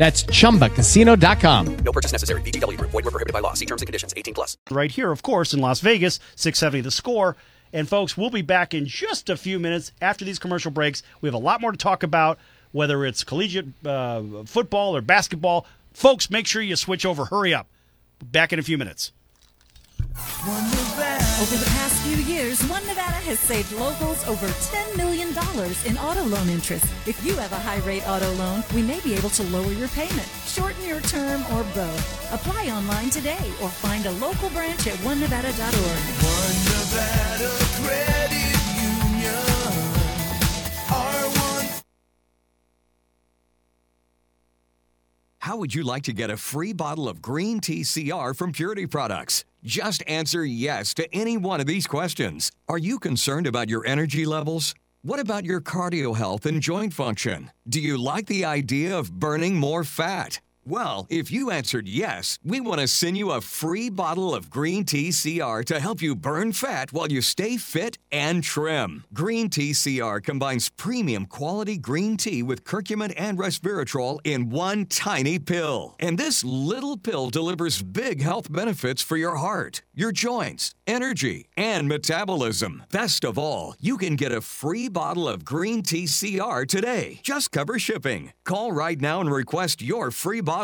That's chumbacasino.com. No purchase necessary. VGW Group. Void were prohibited by law. See terms and conditions. 18 plus. Right here, of course, in Las Vegas, 670 the score. And folks, we'll be back in just a few minutes after these commercial breaks. We have a lot more to talk about, whether it's collegiate uh, football or basketball. Folks, make sure you switch over. Hurry up. Back in a few minutes. Over the past few years, One Nevada has saved locals over $10 million in auto loan interest. If you have a high rate auto loan, we may be able to lower your payment, shorten your term, or both. Apply online today or find a local branch at onenevada.org. One Nevada Credit Union. R1 How would you like to get a free bottle of green Tea CR from Purity Products? Just answer yes to any one of these questions. Are you concerned about your energy levels? What about your cardio health and joint function? Do you like the idea of burning more fat? Well, if you answered yes, we want to send you a free bottle of Green Tea CR to help you burn fat while you stay fit and trim. Green Tea CR combines premium quality green tea with curcumin and resveratrol in one tiny pill. And this little pill delivers big health benefits for your heart, your joints, energy, and metabolism. Best of all, you can get a free bottle of Green Tea CR today. Just cover shipping. Call right now and request your free bottle.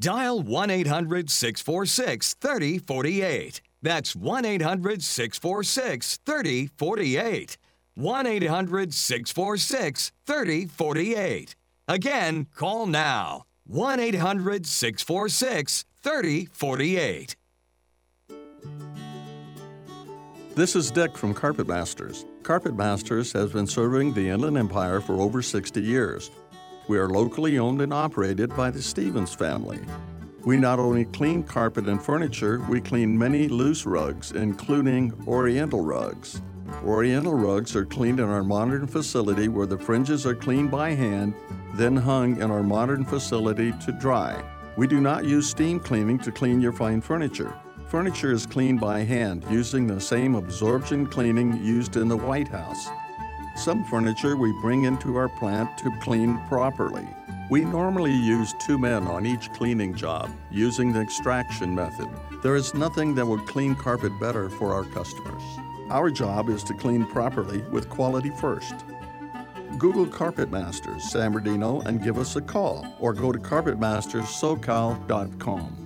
Dial 1 800 646 3048. That's 1 800 646 3048. 1 800 646 3048. Again, call now. 1 800 646 3048. This is Dick from Carpet Masters. Carpet Masters has been serving the Inland Empire for over 60 years. We are locally owned and operated by the Stevens family. We not only clean carpet and furniture, we clean many loose rugs, including Oriental rugs. Oriental rugs are cleaned in our modern facility where the fringes are cleaned by hand, then hung in our modern facility to dry. We do not use steam cleaning to clean your fine furniture. Furniture is cleaned by hand using the same absorption cleaning used in the White House. Some furniture we bring into our plant to clean properly. We normally use two men on each cleaning job using the extraction method. There is nothing that would clean carpet better for our customers. Our job is to clean properly with quality first. Google Carpet Masters San Bernardino and give us a call or go to carpetmasterssocal.com.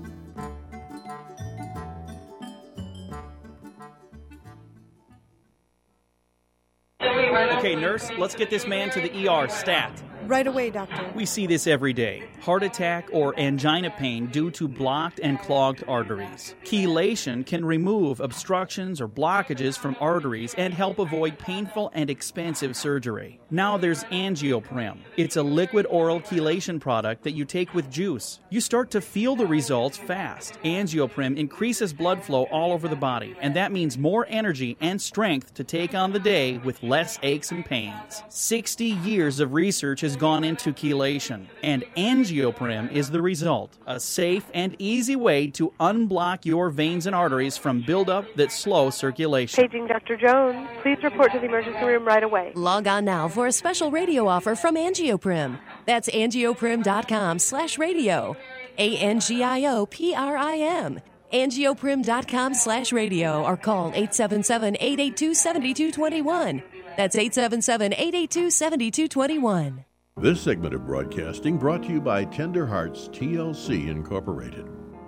Okay, nurse, let's get this man to the ER stat. Right away, doctor. We see this every day heart attack or angina pain due to blocked and clogged arteries. Chelation can remove obstructions or blockages from arteries and help avoid painful and expensive surgery. Now there's Angioprim. It's a liquid oral chelation product that you take with juice. You start to feel the results fast. Angioprim increases blood flow all over the body, and that means more energy and strength to take on the day with less aches and pains. 60 years of research has gone into chelation, and Angioprim is the result. A safe and easy way to unblock your veins and arteries from buildup that slow circulation. Paging Dr. Jones. Please report to the emergency room right away. Log on now for a special radio offer from Angioprim. That's angioprim.com slash radio. A-N-G-I-O-P-R-I-M. Angioprim.com slash radio or call 877-882-7221. That's 877-882-7221. This segment of broadcasting brought to you by Tender Hearts TLC Incorporated.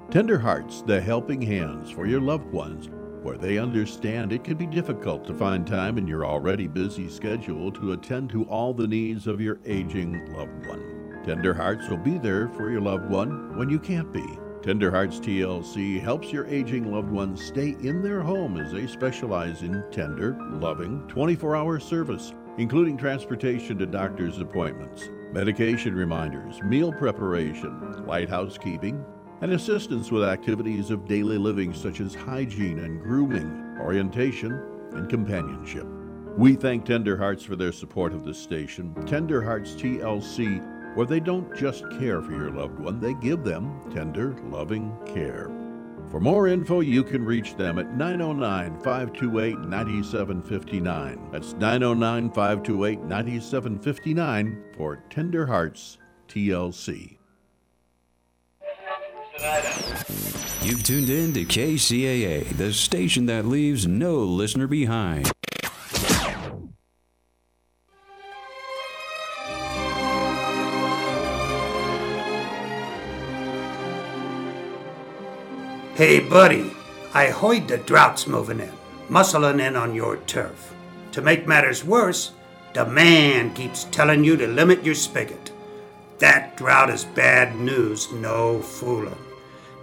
Tender Hearts, the helping hands for your loved ones, where they understand it can be difficult to find time in your already busy schedule to attend to all the needs of your aging loved one. Tender Hearts will be there for your loved one when you can't be. Tender Hearts TLC helps your aging loved ones stay in their home as they specialize in tender, loving, 24 hour service, including transportation to doctor's appointments, medication reminders, meal preparation, light housekeeping, and assistance with activities of daily living such as hygiene and grooming, orientation, and companionship. We thank Tender Hearts for their support of this station. Tender Hearts TLC where they don't just care for your loved one, they give them tender, loving care. For more info, you can reach them at 909 528 9759. That's 909 528 9759 for Tender Hearts TLC. You've tuned in to KCAA, the station that leaves no listener behind. Hey, buddy, I heard the drought's moving in, muscling in on your turf. To make matters worse, the man keeps telling you to limit your spigot. That drought is bad news, no fooling.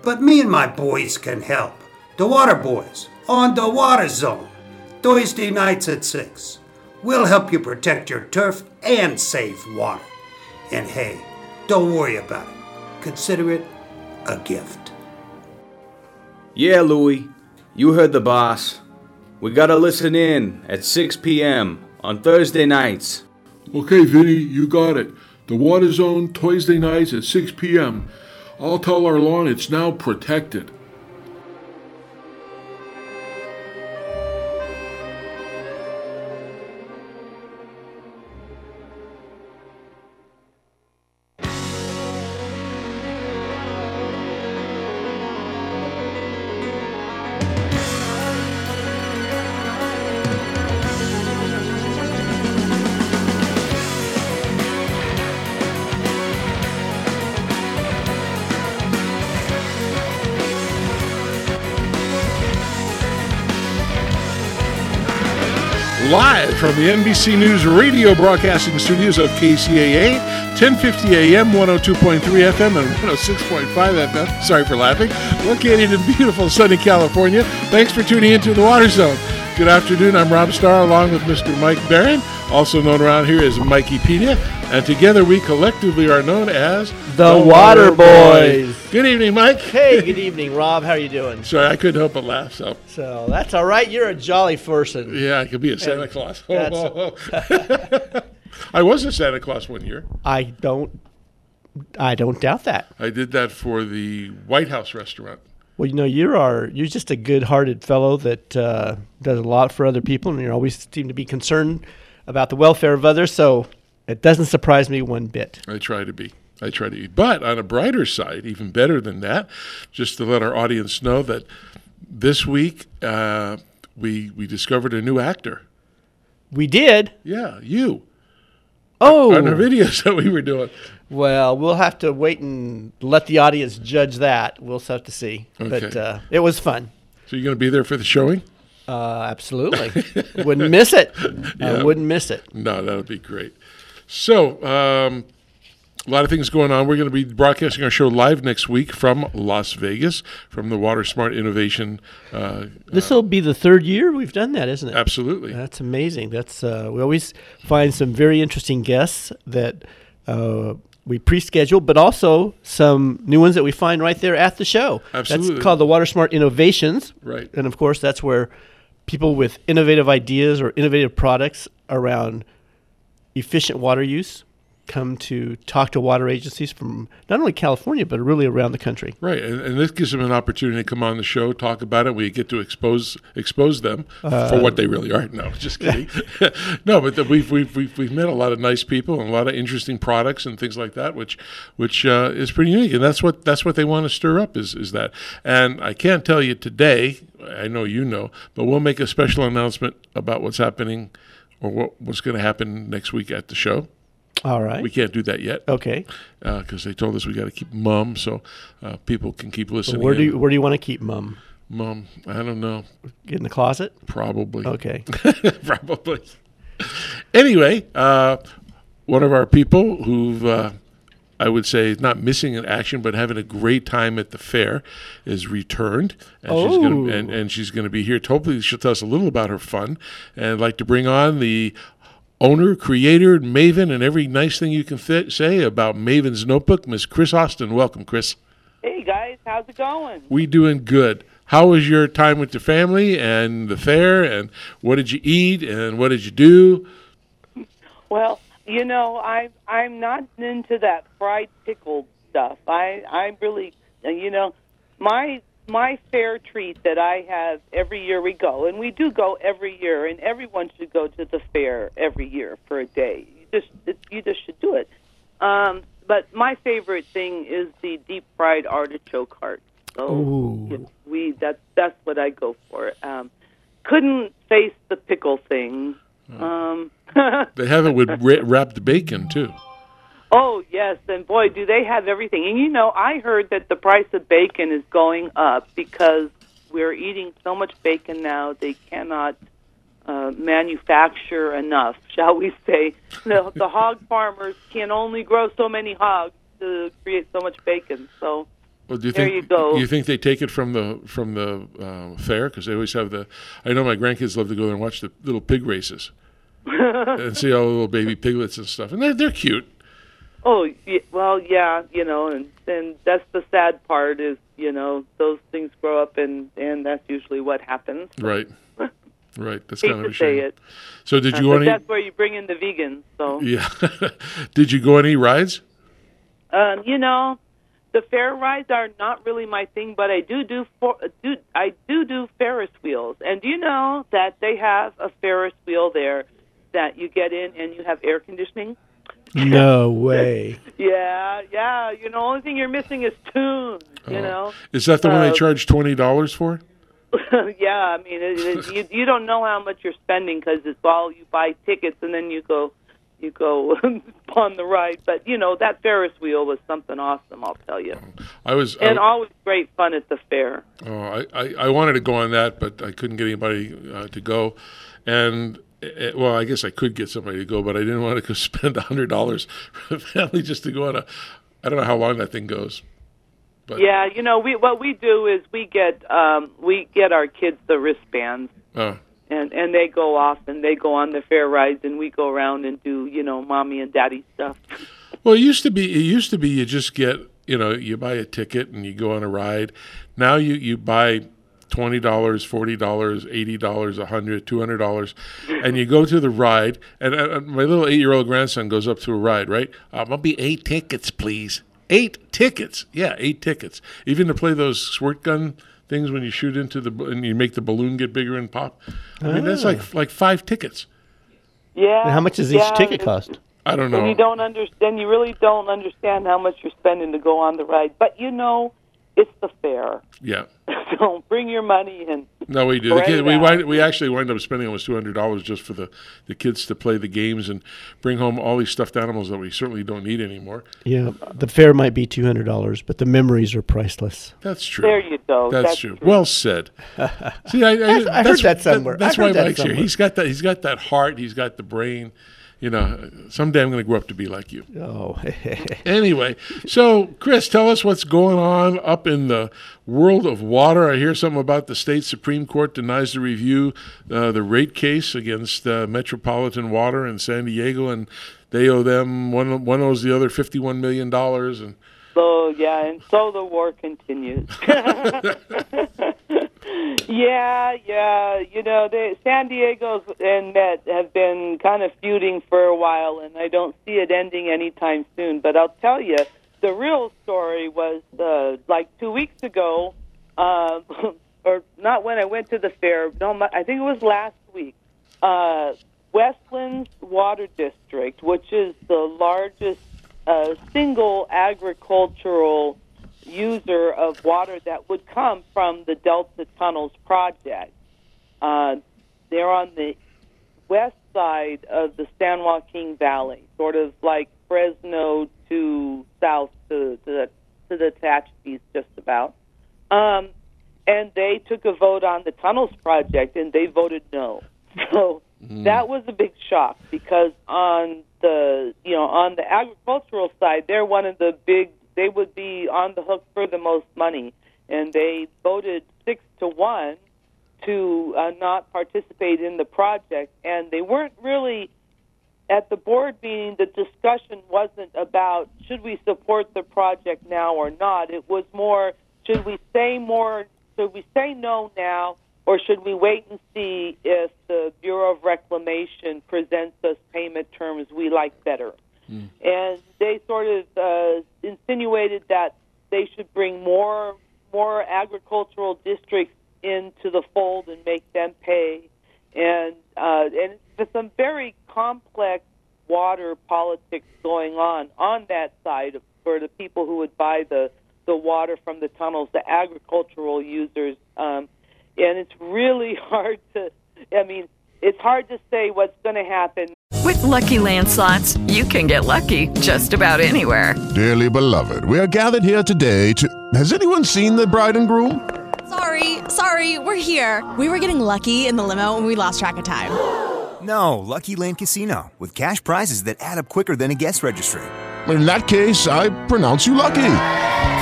But me and my boys can help. The Water Boys, on the Water Zone, Thursday nights at 6. We'll help you protect your turf and save water. And hey, don't worry about it. Consider it a gift. Yeah, Louie, you heard the boss. We gotta listen in at 6 p.m. on Thursday nights. Okay, Vinny, you got it. The Water Zone, Thursday nights at 6 p.m. I'll tell our lawn it's now protected. The NBC News radio broadcasting studios of KCAA, 1050 AM, 102.3 FM, and 106.5 FM. Sorry for laughing. Located in beautiful sunny California. Thanks for tuning into the Water Zone. Good afternoon. I'm Rob Starr along with Mr. Mike Barron, also known around here as Mikey Pena. And together we collectively are known as The Water Boys. Good evening, Mike. Hey, good evening, Rob. How are you doing? Sorry, I couldn't help but laugh. So, So that's all right. You're a jolly person. yeah, I could be a Santa And Claus. that's- I was a Santa Claus one year. I don't. I don't doubt that. I did that for the White House restaurant. Well, you know, you are you're just a good-hearted fellow that uh, does a lot for other people, and you always seem to be concerned about the welfare of others. So it doesn't surprise me one bit. I try to be. I try to be. But on a brighter side, even better than that, just to let our audience know that this week uh, we we discovered a new actor. We did. Yeah, you. Oh, on the videos that we were doing. Well, we'll have to wait and let the audience judge that. We'll have to see. But Okay. uh, it was fun. So you're going to be there for the showing? Uh, absolutely. wouldn't miss it. I wouldn't miss it. No, that would be great. So, um, a lot of things going on. We're going to be broadcasting our show live next week from Las Vegas, from the Water Smart Innovation. Uh, This will be the third year we've done that, isn't it? Absolutely. That's amazing. That's uh, we always find some very interesting guests that uh, we pre-schedule, but also some new ones that we find right there at the show. Absolutely. That's called the Water Smart Innovations. Right. And of course, that's where people with innovative ideas or innovative products around efficient water use come to talk to water agencies from not only California but really around the country. Right, and, and this gives them an opportunity to come on the show, talk about it. We get to expose expose them Uh, for what they really are. No, just kidding. no, but the, we've, we've we've we've met a lot of nice people and a lot of interesting products and things like that, which which uh, is pretty unique. And that's what that's what they want to stir up is is that. And I can't tell you today. I know you know, but we'll make a special announcement about what's happening or what, what's going to happen next week at the show. All right. We can't do that yet. Okay. Because they told us we got to keep mum so uh, people can keep listening. where do you where do you want to keep mum? Mum, I don't know. Get In the closet? Probably. Okay. Probably. Anyway, uh, one of our people who've, uh, I would say, not missing an action, but having a great time at the fair, is returned, and she's Oh. going and, and she's going to be here. Hopefully, she'll tell us a little about her fun, and I'd like to bring on the owner, creator, Maven, and every nice thing you can fit, say about Maven's Notebook, Miss Chris Austin. Welcome, Chris. Hey guys, how's it going? We doing good. How was your time with the family and the fair? And what did you eat? And what did you do? Well, you know, I I'm not into that fried pickle stuff. I I really, you know, my my fair treat that I have every year we go, and we do go every year, and everyone should go to the fair every year for a day. You just you just should do it. Um, but my favorite thing is the deep fried artichoke heart. So Ooh. we that's that's what I go for. Um, couldn't face the pickle thing. Um, They have it with ra- wrapped bacon too. Oh yes, and boy, do they have everything. And you know, I heard that the price of bacon is going up because we're eating so much bacon now. They cannot uh, manufacture enough, shall we say? The, the hog farmers can only grow so many hogs to create so much bacon. So Well, do you there think you go. you think they take it from the from the uh, fair because they always have the? I know my grandkids love to go there and watch the little pig races and see all the little baby piglets and stuff, and they're they're cute. Oh well, yeah, you know, and and that's the sad part is you know those things grow up and and that's usually what happens. Right, right. That's Hate kind of to a say shame. it. So did Uh, you go on any? That's where you bring in the vegans. So Yeah. did you go any rides? Um, you know, the fair rides are not really my thing, but I do do for, do I do do Ferris wheels. And do you know that they have a Ferris wheel there that you get in and you have air conditioning? No way. Yeah, yeah. You know, the only thing you're missing is tunes. You know. Is that the one they Uh, charge twenty dollars for? yeah, I mean, it, it, you you don't know how much you're spending because it's all you buy tickets and then you go you go on the ride. But you know that Ferris wheel was something awesome. I'll tell you, I was. and I, always great fun at the fair. Oh, I, I, I wanted to go on that, but I couldn't get anybody uh, to go. And, uh, well, I guess I could get somebody to go, but I didn't want to go spend $100 for a family just to go on a, I don't know how long that thing goes. But, yeah, you know, we what we do is we get um, we get our kids the wristbands, Oh, and and they go off and they go on the fair rides, and we go around and do you know mommy and daddy stuff. well, it used to be, it used to be you just get, you know, you buy a ticket and you go on a ride. Now you, you buy $20, $40, $80, $100, $200, and you go to the ride. And uh, my little eight year old grandson goes up to a ride, right? Going to be eight tickets, please. Eight tickets. Yeah, eight tickets. Even to play those squirt gun things when you shoot into the, and you make the balloon get bigger and pop. I mean, that's Ah. like, like five tickets. Yeah. And how much does each yeah, ticket cost? I don't know. And you don't understand. You really don't understand how much you're spending to go on the ride. But you know, it's the fair. Yeah. so bring your money and No, we do. The kid, we wind, we actually wind up spending almost two hundred dollars just for the, the kids to play the games and bring home all these stuffed animals that we certainly don't need anymore. Yeah, the fair might be two hundred dollars, but the memories are priceless. That's true. There you go. That's, That's true. true. Well said. See, I, I, I heard that's, that somewhere. that's I why that Mike's here. He's got that. He's got that heart. He's got the brain. You know, someday I'm going to grow up to be like you. Oh, Anyway, so Chris, tell us what's going on up in the world of water. I hear something about the state supreme court denies the review uh, the rate case against uh, Metropolitan Water in San Diego, and they owe them one. One owes the other fifty-one million dollars, and so yeah, and so the war continues. yeah, yeah. You know, they, San Diego's and Met have been kind of feuding for a while, and I don't see it ending anytime soon. But I'll tell you, the real story was uh, like two weeks ago, uh, or not when I went to the fair. No, my- I think it was last week. Uh, Westlands Water District, which is the largest uh, single agricultural user of water that would come from the Delta Tunnels project. Uh, they're on the west side of the San Joaquin Valley, sort of like Fresno to south to, to the to the Tehachapi's just about. Um, and they took a vote on the tunnels project, and they voted no. So that was a big shock because on the you know on the agricultural side, they're one of the big. They would be on the hook for the most money, and they voted six to one to uh, not participate in the project, and they weren't really at the board meeting. The discussion wasn't about should we support the project now or not. It was more should we say more, should we say no now, or should we wait and see if the Bureau of Reclamation presents us payment terms we like better? And they sort of uh, insinuated that they should bring more more agricultural districts into the fold and make them pay. And uh, and there's some very complex water politics going on on that side of, for the people who would buy the the water from the tunnels, the agricultural users. Um, and it's really hard to. I mean, it's hard to say what's going to happen. With Lucky Land slots, you can get lucky just about anywhere. Dearly beloved, we are gathered here today to. Has anyone seen the bride and groom? Sorry, sorry, we're here. We were getting lucky in the limo and we lost track of time. No, Lucky Land Casino, with cash prizes that add up quicker than a guest registry. In that case, I pronounce you lucky.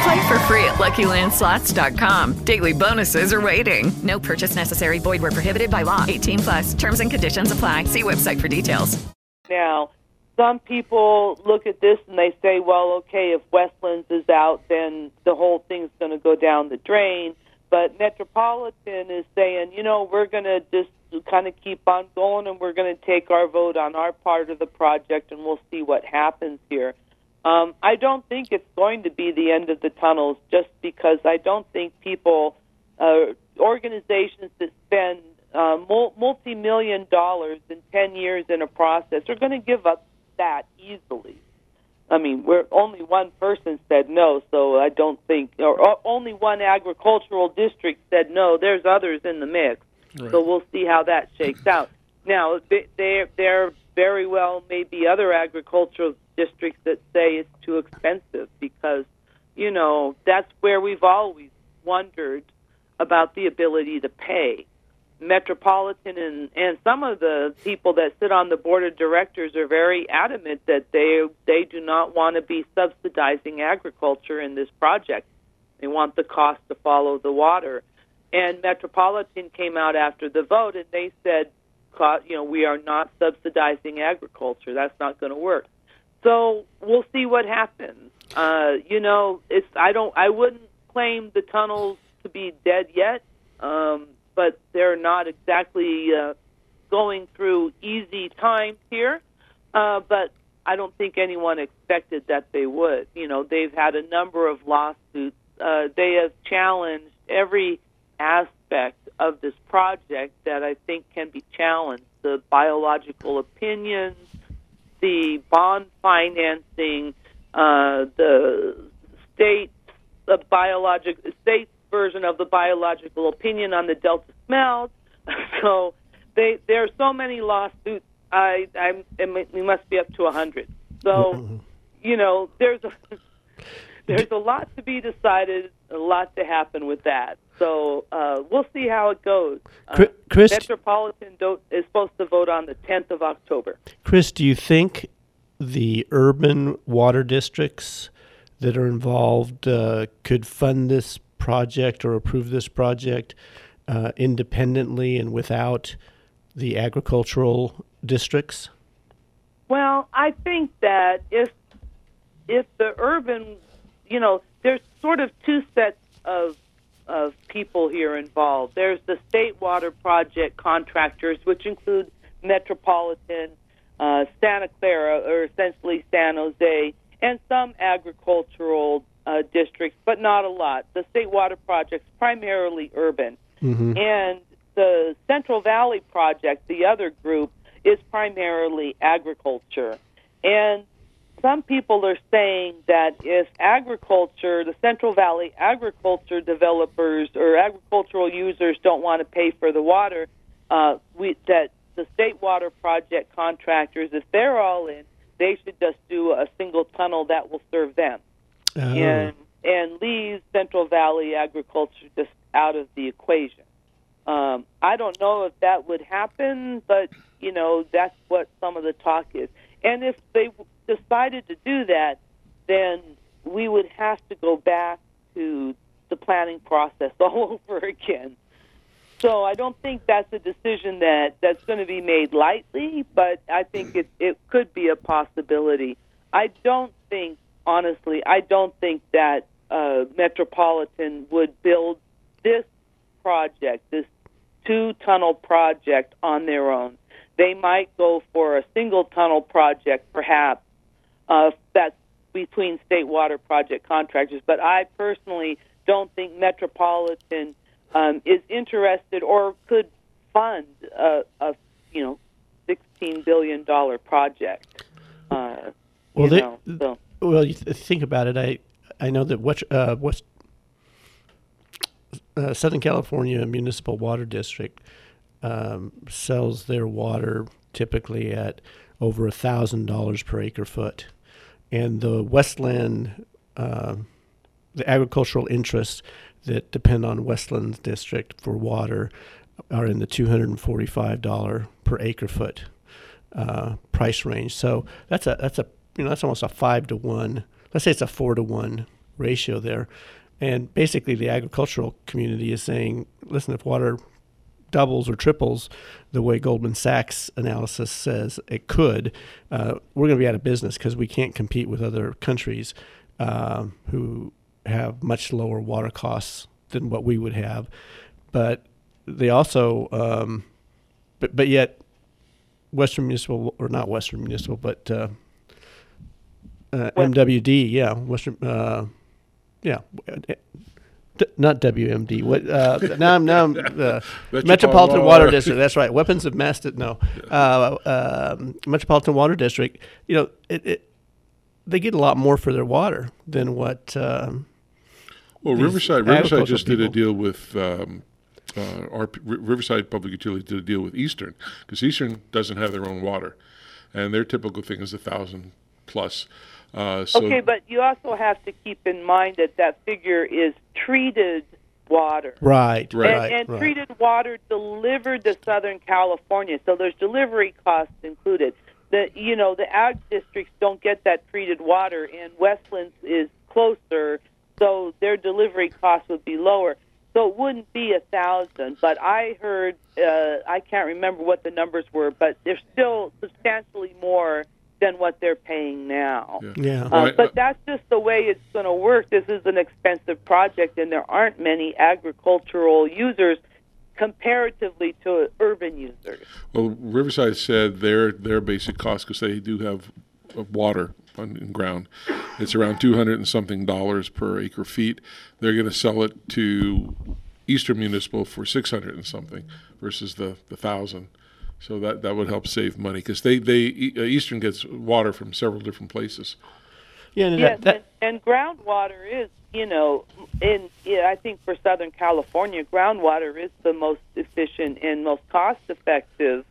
Play for free at LuckyLandSlots.com. Daily bonuses are waiting. No purchase necessary. Void where prohibited by law. 18 plus. Terms and conditions apply. See website for details. Now, some people look at this and they say, well, okay, if Westlands is out, then the whole thing's going to go down the drain. But Metropolitan is saying, you know, we're going to just kind of keep on going and we're going to take our vote on our part of the project and we'll see what happens here. Um, I don't think it's going to be the end of the tunnels just because I don't think people, uh, organizations that spend uh, multi million dollars in 10 years in a process are going to give up that easily. I mean, we're only one person said no, so I don't think, or, only one agricultural district said no. There's others in the mix, Right. so we'll see how that shakes out. Now, there there very well may be other agricultural districts that say it's too expensive because, you know, that's where we've always wondered about the ability to pay. Metropolitan and, and some of the people that sit on the board of directors are very adamant that they they do not want to be subsidizing agriculture in this project. They want the cost to follow the water. And Metropolitan came out after the vote and they said, you know, we are not subsidizing agriculture. That's not going to work. So we'll see what happens. Uh, you know, it's I don't I wouldn't claim the tunnels to be dead yet, um, but they're not exactly uh, going through easy times here. Uh, but I don't think anyone expected that they would. You know, they've had a number of lawsuits. Uh, they have challenged every aspect of this project that I think can be challenged. The biological opinions, the bond financing, uh, the state the biologic state version of the biological opinion on the Delta smells. So they there are so many lawsuits. I I'm we must be up to a hundred. So you know there's a there's a lot to be decided, a lot to happen with that. So uh, we'll see how it goes. Uh, Chri- Chris- Metropolitan do- is supposed to vote on the 10th of October. Chris, do you think the urban water districts that are involved uh, could fund this project or approve this project uh, independently and without the agricultural districts? Well, I think that if if the urban, you know, there's sort of two sets of of people here involved. There's the state water project contractors, which include Metropolitan, uh, Santa Clara, or essentially San Jose, and some agricultural uh, districts, but not a lot. The state water project's primarily urban. Mm-hmm. And the Central Valley Project, the other group, is primarily agriculture. And some people are saying that if agriculture, the Central Valley agriculture developers or agricultural users don't want to pay for the water, uh, we, that the state water project contractors, if they're all in, they should just do a single tunnel that will serve them, Oh. and and leave Central Valley agriculture just out of the equation. Um, I don't know if that would happen, but you know that's what some of the talk is. And if they decided to do that, then we would have to go back to the planning process all over again. So I don't think that's a decision that that's going to be made lightly, but I think it it could be a possibility. I don't think, honestly, I don't think that uh, Metropolitan would build this project, this two tunnel project on their own. They might go for a single tunnel project, perhaps, uh, that's between state water project contractors. But I personally don't think Metropolitan um, is interested or could fund a, a you know sixteen billion dollar project. Uh, Well, you they, know, so. well, you th- think about it. I I know that West, uh, West uh, Southern California Municipal Water District um, sells their water typically at over a thousand dollars per acre foot, and the Westland, uh, the agricultural interests that depend on Westlands District for water are in the two hundred and forty-five dollar per acre foot uh, price range. So that's a that's a you know that's almost a five to one. Let's say it's a four to one ratio there, and basically the agricultural community is saying, listen, if water doubles or triples the way Goldman Sachs analysis says it could, uh, we're going to be out of business because we can't compete with other countries um, who have much lower water costs than what we would have. But they also, um, but but yet, Western Municipal or not Western Municipal, but uh, uh, MWD, yeah, Western, uh, yeah. D- not WMD. What uh, now? I'm now I'm, uh, Metropolitan Metropolitan Water Water. District. That's right. Weapons of mass. Di- no, uh, um, Metropolitan Water District. You know, it, it, they get a lot more for their water than what. Um, Well, Riverside Riverside just did a deal with um, uh, our Riverside Public Utilities did a deal with Eastern because Eastern doesn't have their own water, and their typical thing is a thousand plus. Uh, so okay, but you also have to keep in mind that that figure is treated water. Right, And, right, and right. treated water delivered to Southern California, so there's delivery costs included. The you know the ag districts don't get that treated water, and Westlands is closer, so their delivery costs would be lower. So it wouldn't be a thousand, but I heard uh, I can't remember what the numbers were, but they're still substantially more than what they're paying now. Yeah. Uh, Well, I- but that's just the way it's going to work. This is an expensive project, and there aren't many agricultural users comparatively to urban users. Well, Riverside said their their basic cost because they do have uh, water on ground. It's around two hundred and something dollars per acre feet. They're going to sell it to Eastern Municipal for six hundred and something versus the the thousand. So that that would help save money because they they E- uh, Eastern gets water from several different places. Yeah, and Yes, that, that, and, and groundwater is, you know, in yeah, I think for Southern California, groundwater is the most efficient and most cost-effective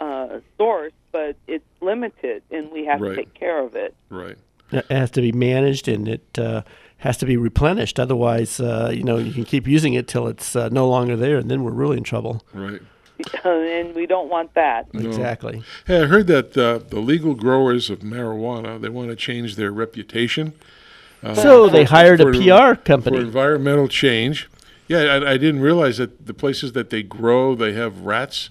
uh, source, but it's limited, and we have Right. to take care of it. Right. It has to be managed and it uh, has to be replenished. Otherwise, uh, you know, you can keep using it till it's uh, no longer there, and then we're really in trouble. Right. and we don't want that. No. Exactly. Hey, I heard that uh, the legal growers of marijuana they want to change their reputation. Uh, So they hired a PR company. for environmental change. Yeah, I, I didn't realize that the places that they grow, they have rats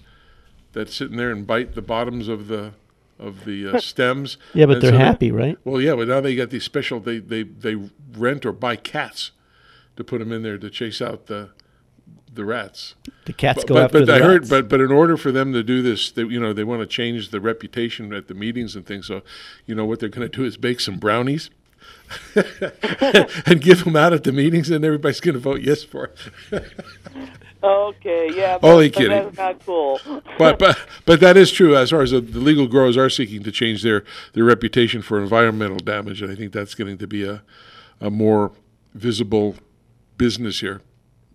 that sit in there and bite the bottoms of the of the uh, stems. Yeah, but And they're so they- happy, right? Well, yeah, but now they got these special. They they they rent or buy cats to put them in there to chase out the the rats. The cats But- go but, after but the I heard, rats. but but in order for them to do this, they, you know, they want to change the reputation at the meetings and things. So, you know, what they're going to do is bake some brownies. and give them out at the meetings, and everybody's going to vote yes for it. Okay, yeah, but, Only but kidding. that's not cool. but but but that is true as far as the, the legal growers are seeking to change their their reputation for environmental damage, and I think that's getting to be a a more visible business here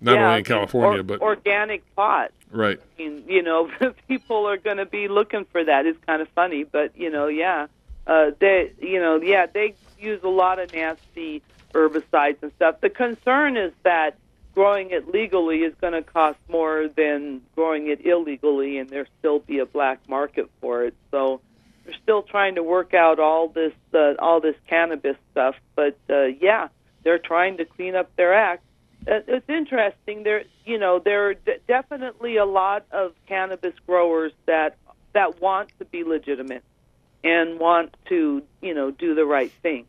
not yeah, only in California, or- but organic pot. right. I mean, you know, people are going to be looking for that. It's kind of funny, but you know, yeah, uh, they, you know, yeah, they use a lot of nasty herbicides and stuff. The concern is that growing it legally is going to cost more than growing it illegally, and there still be a black market for it. So they're still trying to work out all this, uh, all this cannabis stuff. But uh, yeah, they're trying to clean up their act it's interesting. There, you know, there are d- definitely a lot of cannabis growers that that want to be legitimate and want to, you know, do the right thing.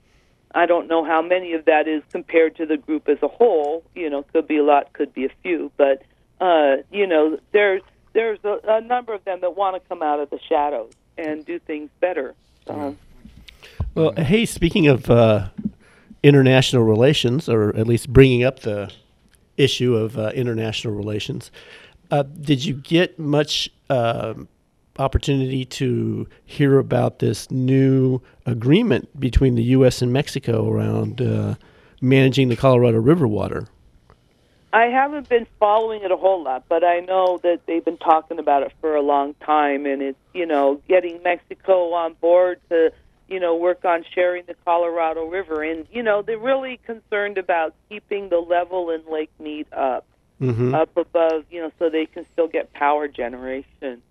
I don't know how many of that is compared to the group as a whole. You know, could be a lot, could be a few, but uh, you know, there's there's a, a number of them that want to come out of the shadows and do things better. So, Well, hey, speaking of uh, international relations, or at least bringing up the issue of uh, international relations, uh, did you get much um opportunity to hear about this new agreement between the U.S. and Mexico around uh, managing the Colorado River water? I haven't been following it a whole lot, but I know that they've been talking about it for a long time, and it's you know getting Mexico on board to you know work on sharing the Colorado River, and you know they're really concerned about keeping the level in Lake Mead up, Mhm. up above, you know, so they can still get power generation.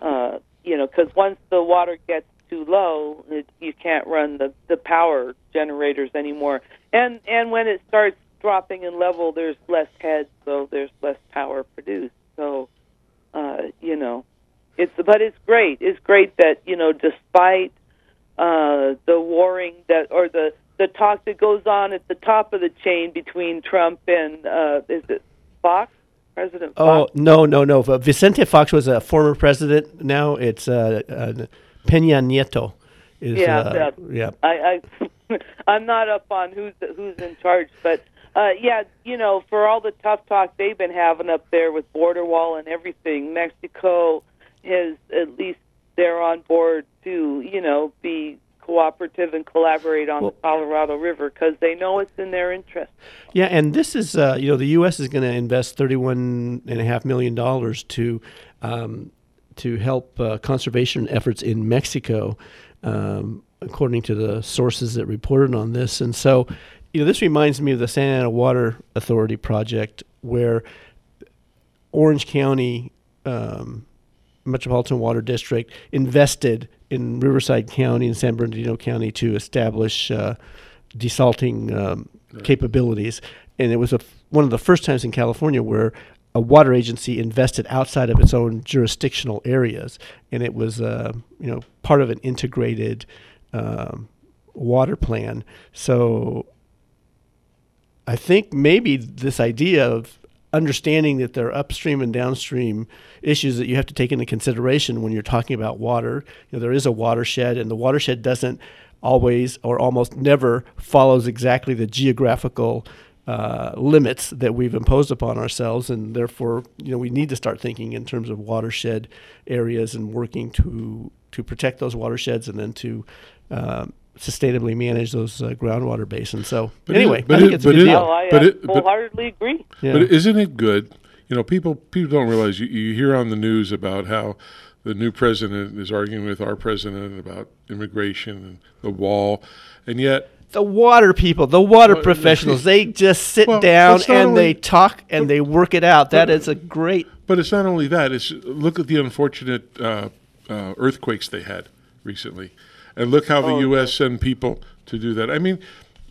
Uh, you know, because once the water gets too low, it, you can't run the the power generators anymore, and and when it starts dropping in level, there's less heads, so there's less power produced. So, uh, you know, it's but it's great. It's great that you know, despite uh, the warring that or the the talk that goes on at the top of the chain between Trump and uh, is it Fox, President Fox? Oh no, no, no! Vicente Fox was a former president. Now it's uh, uh, Peña Nieto. Is, yeah, uh, yeah. I, I I'm not up on who's who's in charge, but uh, yeah, you know, for all the tough talk they've been having up there with border wall and everything, Mexico has at least they're on board to you know be cooperative and collaborate on the Colorado River because they know it's in their interest. Yeah, and this is uh, you know the U.S. is going to invest thirty-one and a half million dollars to um, to help uh, conservation efforts in Mexico, um, according to the sources that reported on this. And so, you know, this reminds me of the Santa Ana Water Authority project, where Orange County um, Metropolitan Water District invested in Riverside County and San Bernardino County to establish uh, desalting um, capabilities. And it was a one of the first times in California where a water agency invested outside of its own jurisdictional areas, and it was uh, you know part of an integrated um, water plan. So I think maybe this idea of understanding that there are upstream and downstream issues that you have to take into consideration when you're talking about water. You know, there is a watershed, and the watershed doesn't always or almost never follows exactly the geographical uh, limits that we've imposed upon ourselves, and therefore, you know, we need to start thinking in terms of watershed areas and working to to protect those watersheds and then to uh, sustainably manage those uh, groundwater basins. So, But anyway, it- but I think it- it's a but good it- deal. Oh, I but uh, it- but- wholeheartedly agree. Yeah. But isn't it good? You know, people people don't realize you, you hear on the news about how the new president is arguing with our president about immigration and the wall, and yet the water people, the water Well, professionals, they just sit Well, down and only- they talk and they work it out. That is a great. But it's not only that. It's look at the unfortunate uh, uh, earthquakes they had recently, and look how the Oh, U.S. send people to do that. I mean,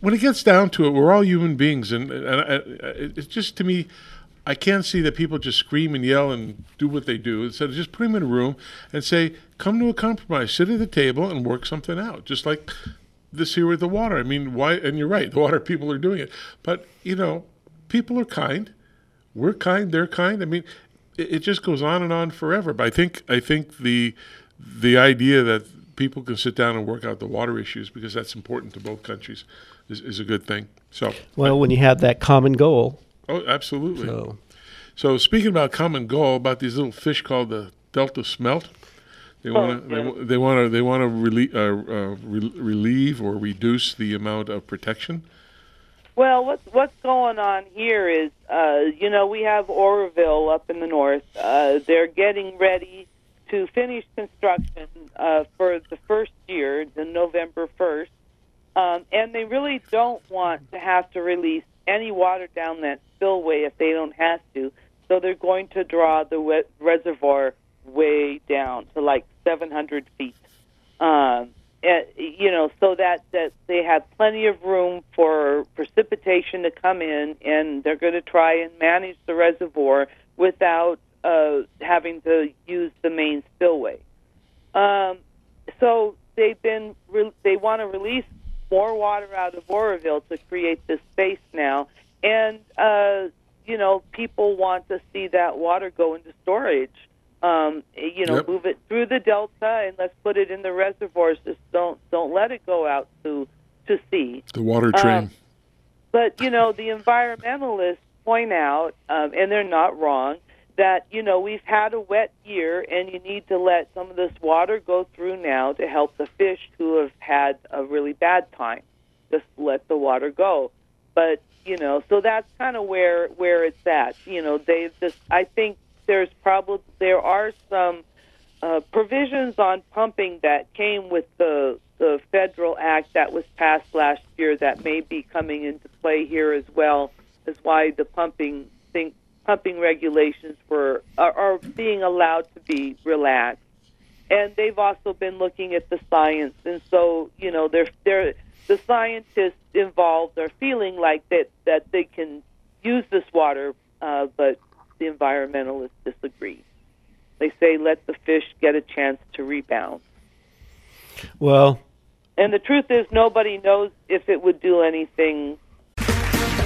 when it gets down to it, we're all human beings, and, and, and uh, it's just to me, I can't see that people just scream and yell and do what they do. Instead of just put them in a room and say, "Come to a compromise, sit at the table, and work something out." Just like this here with the water. I mean, why? And you're right, the water people are doing it, but you know, people are kind. We're kind. They're kind. I mean, it, it just goes on and on forever. But I think I think the the idea that people can sit down and work out the water issues because that's important to both countries is, is a good thing. So, Well, when you have that common goal, oh, absolutely. So- So, speaking about common goal, about these little fish called the Delta smelt, they want to yeah. they, they want to they want to relie- uh, uh, re- relieve or reduce the amount of protection Well, what's what's going on here is, uh, you know, we have Oroville up in the north. Uh, they're getting ready to finish construction uh, for the first year, the November first, um, and they really don't want to have to release any water down that spillway if they don't have to. So they're going to draw the we- reservoir way down to like 700 feet. Um, and, you know, so that that they have plenty of room for precipitation to come in, and they're going to try and manage the reservoir without uh, having to use the main spillway. Um, so they've been re- they want to release more water out of Oroville to create this space now, and uh, you know people want to see that water go into storage. Um, you know, Yep. move it through the delta and let's put it in the reservoirs. Just don't don't let it go out to to sea. The water train. Um, but you know, the environmentalists point out, um, and they're not wrong, that you know we've had a wet year, and you need to let some of this water go through now to help the fish who have had a really bad time. Just let the water go. But you know, so that's kind of where where it's at. You know, they just I think there's probably there are some uh, provisions on pumping that came with the the federal act that was passed last year that may be coming into play here as well as why the pumping thing pumping regulations were are, are being allowed to be relaxed. And they've also been looking at the science. And so you know they're they're the scientists involved are feeling like that that they can use this water uh, but the environmentalists disagree. They say let the fish get a chance to rebound. Well, and the truth is nobody knows if it would do anything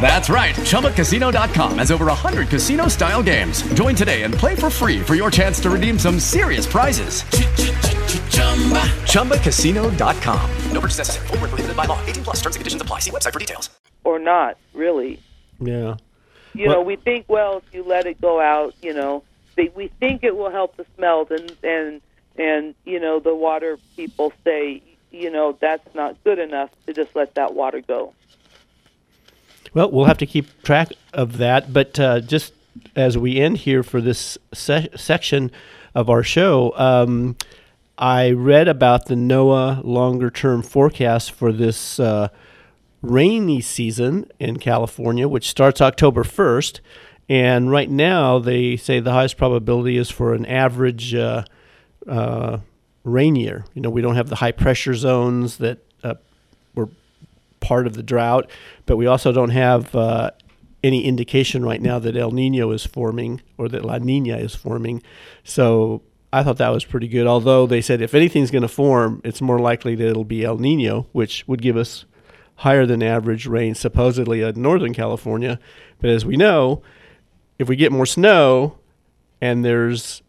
That's right. ChumbaCasino.com has over 100 casino style games. Join today and play for free for your chance to redeem some serious prizes. ChumbaCasino.com. No purchase necessary. Void where prohibited by law. 18 plus terms and conditions apply. See website for details. or not really yeah. you know we think well if you let it go out you know they, we think it will help the smelt and and and you know the water people say you know that's not good enough to just let that water go Well, we'll have to keep track of that. But uh, just as we end here for this se- section of our show, um, I read about the NOAA longer term forecast for this uh, rainy season in California, which starts October 1st. And right now, they say the highest probability is for an average uh, uh, rain year. You know, we don't have the high pressure zones that part of the drought, but we also don't have uh, any indication right now that El Nino is forming or that La Nina is forming. So I thought that was pretty good. Although they said if anything's going to form, it's more likely that it'll be El Nino, which would give us higher than average rain supposedly in Northern California. But as we know, if we get more snow and there's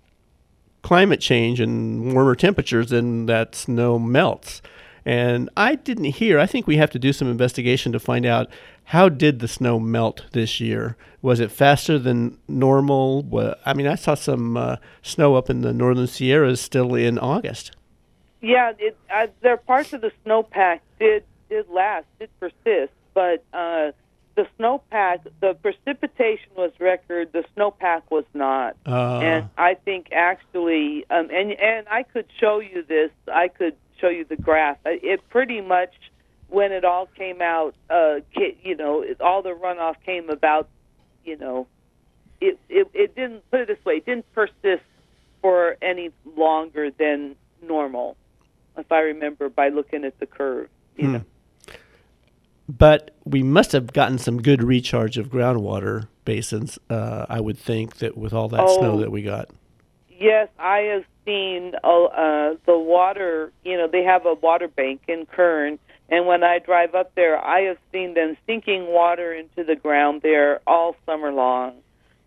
climate change and warmer temperatures, then that snow melts. And I didn't hear. I think we have to do some investigation to find out how did the snow melt this year. Was it faster than normal? I mean, I saw some uh, snow up in the northern Sierras still in August. yeah it uh, there are parts of the snowpack did did last did persist but uh the snowpack the precipitation was record the snowpack was not Uh. and i think actually um and and i could show you this i could show you the graph Uh, it pretty much when it all came out uh you know all the runoff came about you know it, it it didn't put it this way it didn't persist for any longer than normal if i remember by looking at the curve you Hmm. know But we must have gotten some good recharge of groundwater basins. Uh, I would think that with all that snow Oh. that we got. Yes, I have seen uh, uh, the water. You know, they have a water bank in Kern, and when I drive up there, I have seen them sinking water into the ground there all summer long.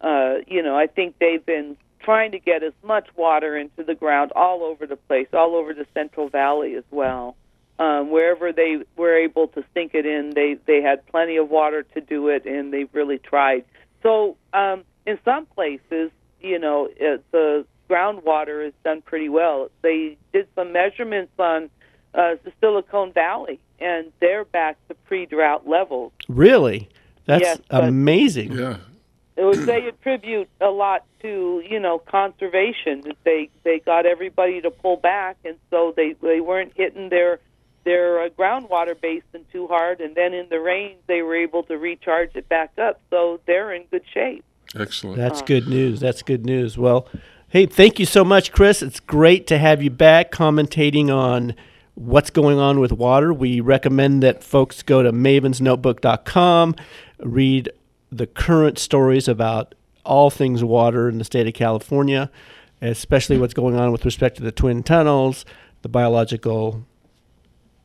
Uh, you know, I think they've been trying to get as much water into the ground all over the place, all over the Central Valley as well. um, wherever they were able to sink it in, they they had plenty of water to do it, and they really tried. So um, in some places, you know, it, the groundwater is done pretty well. They did some measurements on uh, the Silicon Valley, and they're back to pre-drought levels. Really? That's Yes, amazing. Yeah. It was they attribute a lot to you know conservation. They they got everybody to pull back, and so they they weren't hitting their their uh, groundwater basin too hard, and then in the rains they were able to recharge it back up. So they're in good shape. Excellent. That's good news. That's good news. Well, hey, thank you so much, Chris. It's great to have you back commentating on what's going on with water. We recommend that folks go to mavensnotebook.com, read the current stories about all things water in the state of California, especially what's going on with respect to the twin tunnels, the biological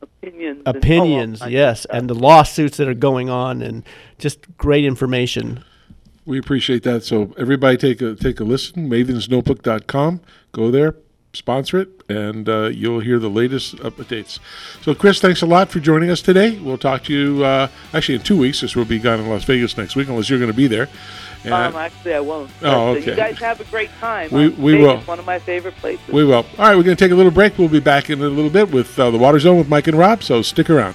Opinions. opinions, well, yes, and the lawsuits that are going on, and just great information. We appreciate that. So everybody take a take a listen. Mavensnotebook.com. Go there, sponsor it, and uh, you'll hear the latest updates. So Chris, thanks a lot for joining us today. We'll talk to you uh, actually in two weeks, as we'll be gone in Las Vegas next week, unless you're going to be there. And Um, actually, I won't. Oh, okay. You guys have a great time. We- Um, we Vegas, will. One of my favorite places. we will. All right, we're going to take a little break. We'll be back in a little bit with uh, the Water Zone with Mike and Rob. So stick around.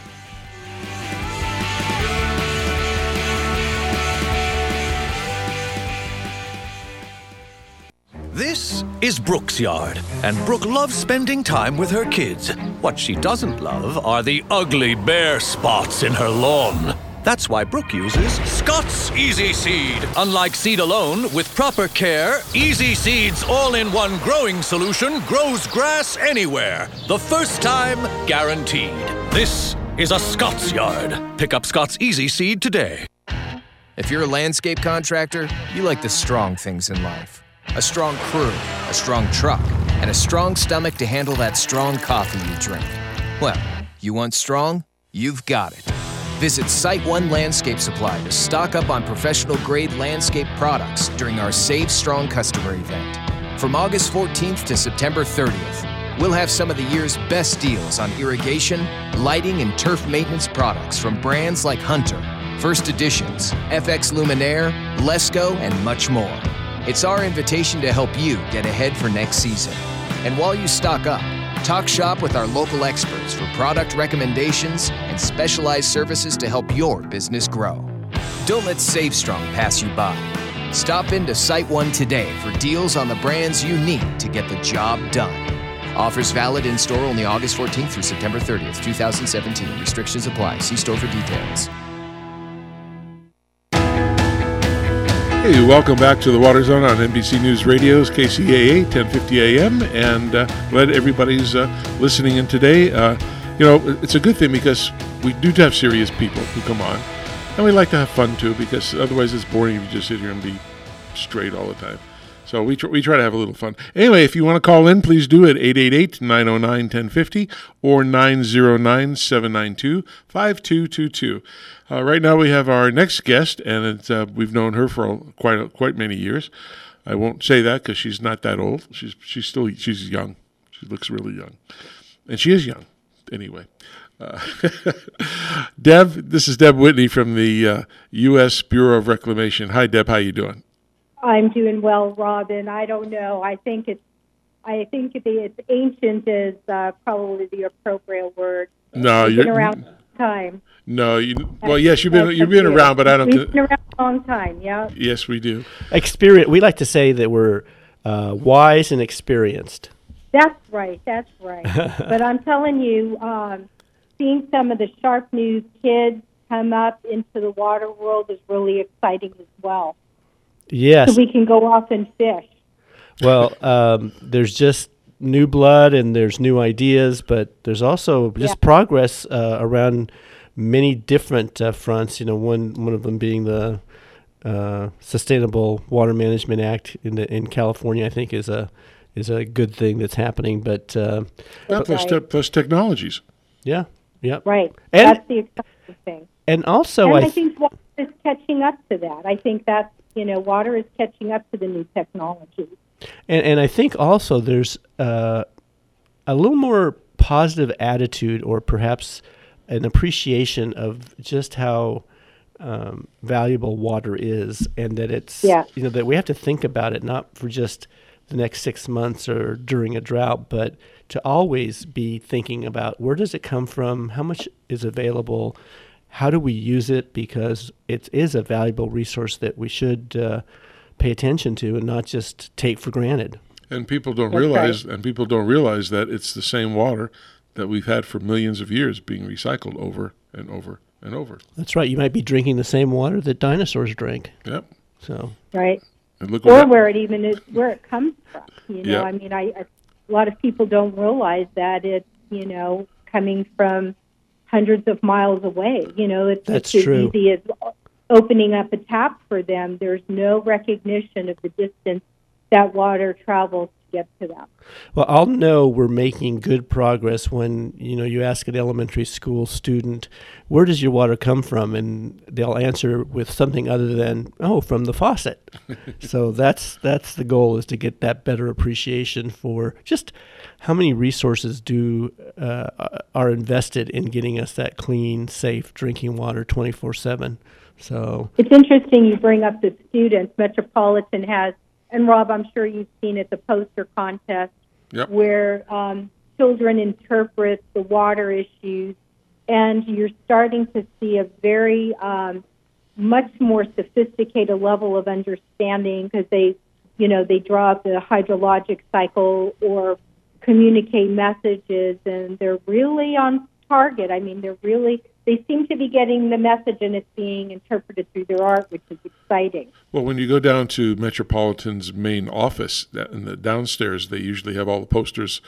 This is Brooke's yard, and Brooke loves spending time with her kids. What she doesn't love are the ugly bare spots in her lawn. That's why Brooke uses Scott's Easy Seed. Unlike seed alone, with proper care, Easy Seed's all in one growing solution grows grass anywhere. The first time, guaranteed. This is a Scott's yard. Pick up Scott's Easy Seed today. If you're a landscape contractor, you like the strong things in life a strong crew, a strong truck, and a strong stomach to handle that strong coffee you drink. Well, you want strong? You've got it. Visit SiteOne Landscape Supply to stock up on professional grade landscape products during our Save Strong customer event. From August 14th to September 30th, we'll have some of the year's best deals on irrigation, lighting, and turf maintenance products from brands like Hunter, First Editions, FX Luminaire, Lesco, and much more. It's our invitation to help you get ahead for next season. And while you stock up, talk shop with our local experts for product recommendations and specialized services to help your business grow. Don't let Save Strong pass you by. Stop into SiteOne today for deals on the brands you need to get the job done. Offers valid in store only August 14th through September 30th, 2017. Restrictions apply. See store for details. Hey, welcome back to the Water Zone on NBC News Radio's KCAA 1050 AM, and uh, glad everybody's uh, listening in today. Uh, you know, it's a good thing because we do have serious people who come on, and we like to have fun too because otherwise it's boring if you just sit here and be straight all the time. So we, tr- we try to have a little fun. Anyway, if you want to call in, please do it 888 909 1050 or 909 792 5222. Uh, right now we have our next guest, and uh, we've known her for quite a, quite many years. I won't say that because she's not that old. She's she's still she's young. She looks really young, and she is young. Anyway, uh, Deb, this is Deb Whitney from the uh, U.S. Bureau of Reclamation. Hi, Deb. How you doing? I'm doing well, Robin. I don't know. I think it's I think the it's ancient is uh, probably the appropriate word. No, It's you're been around time. No, you. Well, yes, you've been you've been around, but I don't. We've been around a long time. Yeah. Yes, we do. Experience. We like to say that we're uh, wise and experienced. That's right. That's right. but I'm telling you, um, seeing some of the sharp news kids come up into the water world is really exciting as well. Yes. So we can go off and fish. Well, um, there's just new blood and there's new ideas, but there's also just Yeah. progress uh, around many different uh, fronts. You know, one one of them being the uh, Sustainable Water Management Act in the, in California. I think is a is a good thing that's happening. But uh, Well, but- plus, te- plus technologies. yeah, yeah, Right. And that's the exciting thing. and also and I I think water is catching up to that. I think that's you know water is catching up to the new technology. And, and I think also there's uh, a little more positive attitude or perhaps an appreciation of just how um, valuable water is, and that it's Yeah. you know that we have to think about it not for just the next six months or during a drought, but to always be thinking about where does it come from, how much is available, how do we use it, because it is a valuable resource that we should uh, pay attention to and not just take for granted. And people don't That's realize, and people don't realize that it's the same water that we've had for millions of years being recycled over and over and over. That's right. You might be drinking the same water that dinosaurs drank. Yep. So right? And look Or where it even is, where it comes from. You know, Yeah. I mean, I, I a lot of people don't realize that it's you know coming from hundreds of miles away. You know, it's That's just true. as easy as opening up a tap for them. There's no recognition of the distance that water travels get to them. Well, I'll know we're making good progress when you know you ask an elementary school student, "Where does your water come from?" and they'll answer with something other than, "Oh, from the faucet." so that's that's the goal is to get that better appreciation for just how many resources do uh, are invested in getting us that clean, safe drinking water twenty four seven. So It's interesting you bring up the students. Metropolitan has, and Rob, I'm sure you've seen it, the poster contest Yep. where um, children interpret the water issues, and you're starting to see a very um, much more sophisticated level of understanding because they, you know, they draw up the hydrologic cycle or communicate messages, and they're really on target. I mean, they're really they seem to be getting the message, and it's being interpreted through their art, which is exciting. Well, when you go down to Metropolitan's main office, in the downstairs, they usually have all the posters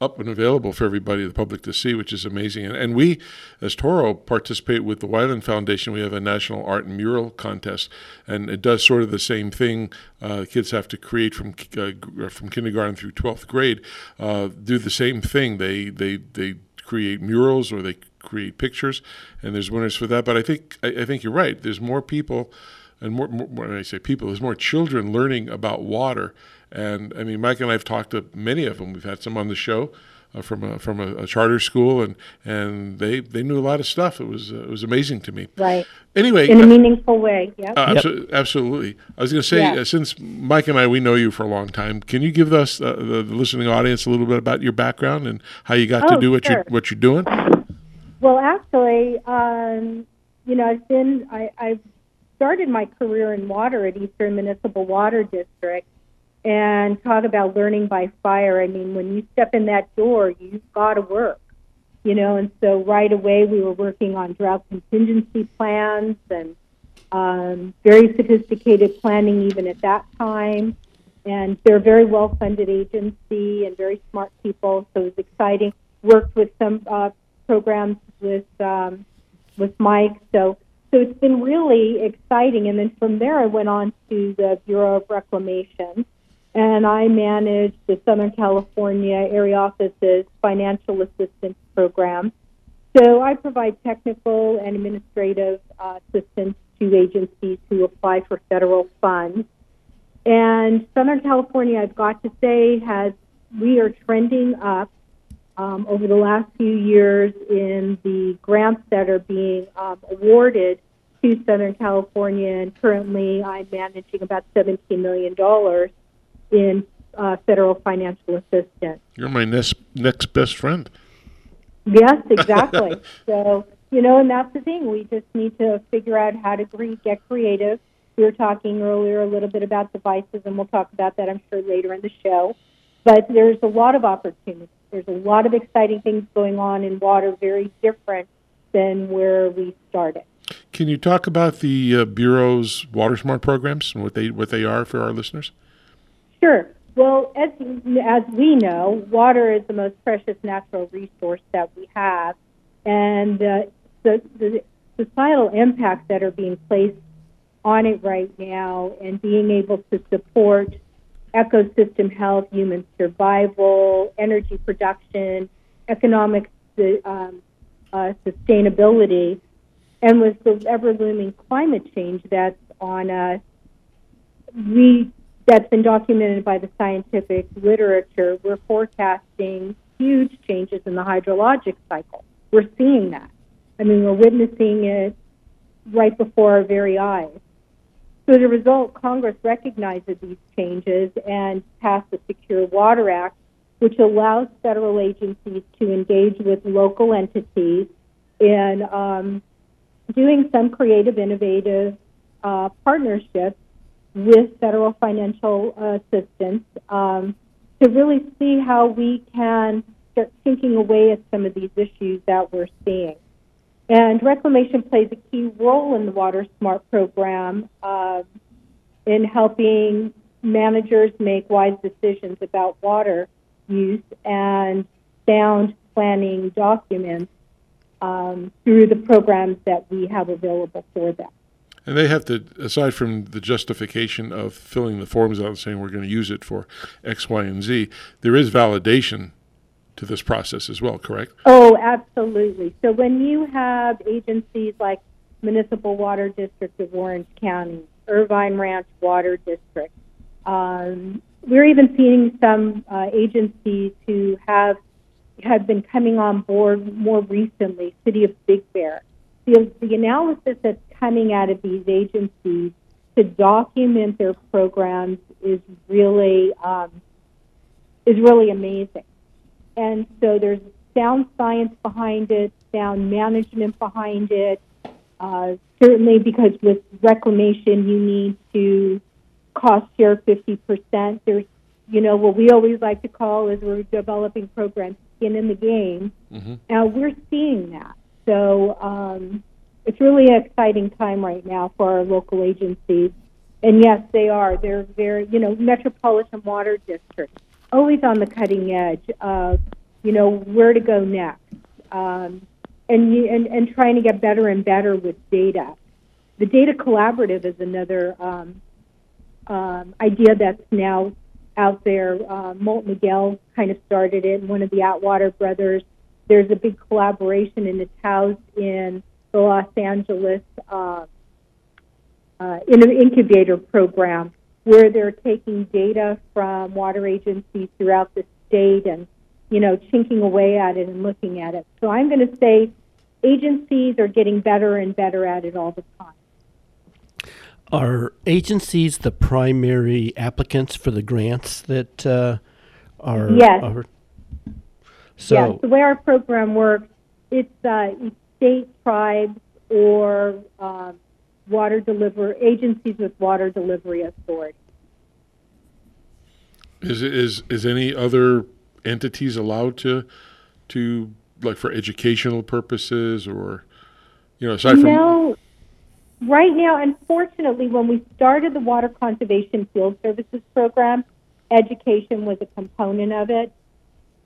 up and available for everybody, the public to see, which is amazing. And, and we, as Toro, participate with the Wyland Foundation. We have a national art and mural contest, and it does sort of the same thing. Uh, kids have to create from uh, from kindergarten through twelfth grade, uh, do the same thing. They they they create murals or they create pictures, and there's winners for that. But I think I, I think you're right. There's more people and more, more when I say people, there's more children learning about water. And I mean, Mike and I have talked to many of them. We've had some on the show uh, from a, from a, a charter school, and and they they knew a lot of stuff. It was uh, it was amazing to me. Right. Anyway, in a uh, meaningful way. Yeah. uh, abso- absolutely. I was going to say, Yeah. uh, since Mike and I, we know you for a long time, can you give us, uh, the, the listening audience, a little bit about your background and how you got to Oh, do what sure. you're what you're doing? Well, actually, um, you know, I've been I, I've started my career in water at Eastern Municipal Water District, and talk about learning by fire. I mean, when you step in that door, you've got to work, you know. And so right away, we were working on drought contingency plans and um, very sophisticated planning even at that time. And they're a very well funded agency and very smart people, so it was exciting. Worked with some uh, programs with um, with Mike, so so it's been really exciting. And then from there, I went on to the Bureau of Reclamation, and I managed the Southern California Area Office's Financial Assistance Program. So I provide technical and administrative uh, assistance to agencies who apply for federal funds. And Southern California, I've got to say, has we are trending up um, over the last few years in the grants that are being um, awarded to Southern California. And currently, I'm managing about $17 million in uh, federal financial assistance. You're my next next best friend. Yes, exactly. so, you know, and that's the thing. We just need to figure out how to cre- get creative. We were talking earlier a little bit about devices, and we'll talk about that, I'm sure, later in the show. But there's a lot of opportunities. There's a lot of exciting things going on in water, very different than where we started. Can you talk about the uh, bureau's water smart programs and what they what they are for our listeners? Sure. Well, as as we know, water is the most precious natural resource that we have, and uh, the, the societal impacts that are being placed on it right now, and being able to support ecosystem health, human survival, energy production, economic um, uh, sustainability, and with the ever looming climate change that's on us, we that's been documented by the scientific literature. We're forecasting huge changes in the hydrologic cycle. We're seeing that. I mean, we're witnessing it right before our very eyes. So, as a result, Congress recognizes these changes and passed the Secure Water Act, which allows federal agencies to engage with local entities in um, doing some creative, innovative uh, partnerships with federal financial assistance um, to really see how we can start thinking away at some of these issues that we're seeing. And reclamation plays a key role in the Water Smart program uh, in helping managers make wise decisions about water use and sound planning documents um, through the programs that we have available for them. And they have to, aside from the justification of filling the forms out and saying we're going to use it for X, Y, and Z, there is validation to this process as well, correct? Oh, absolutely. So when you have agencies like Municipal Water District of Orange County, Irvine Ranch Water District, um, we're even seeing some uh, agencies who have have been coming on board more recently. City of Big Bear. The, the analysis that's coming out of these agencies to document their programs is really um, is really amazing. And so there's sound science behind it, sound management behind it. Uh, certainly, because with reclamation, you need to cost share 50%. There's, you know, what we always like to call as we're developing programs, skin in the game. Mm-hmm. Now we're seeing that. So um, it's really an exciting time right now for our local agencies. And yes, they are. They're very, you know, Metropolitan Water District, always on the cutting edge of, you know, where to go next. Um, and, and, and trying to get better and better with data. The Data Collaborative is another um, um, idea that's now out there. Uh, Moulton Niguel kind of started it, and one of the Atwater brothers. There's a big collaboration, and it's housed in the Los Angeles uh, uh, incubator program, where they're taking data from water agencies throughout the state and you know chinking away at it and looking at it. So I'm going to say agencies are getting better and better at it all the time. Are agencies the primary applicants for the grants that uh, are? Yes. Are, so yes, the way our program works, it's uh, state, tribes, or uh, water deliver agencies with water delivery authority. Is is is any other entities allowed to to like for educational purposes or you know aside from no right now, unfortunately, when we started the Water Conservation Field Services Program, education was a component of it.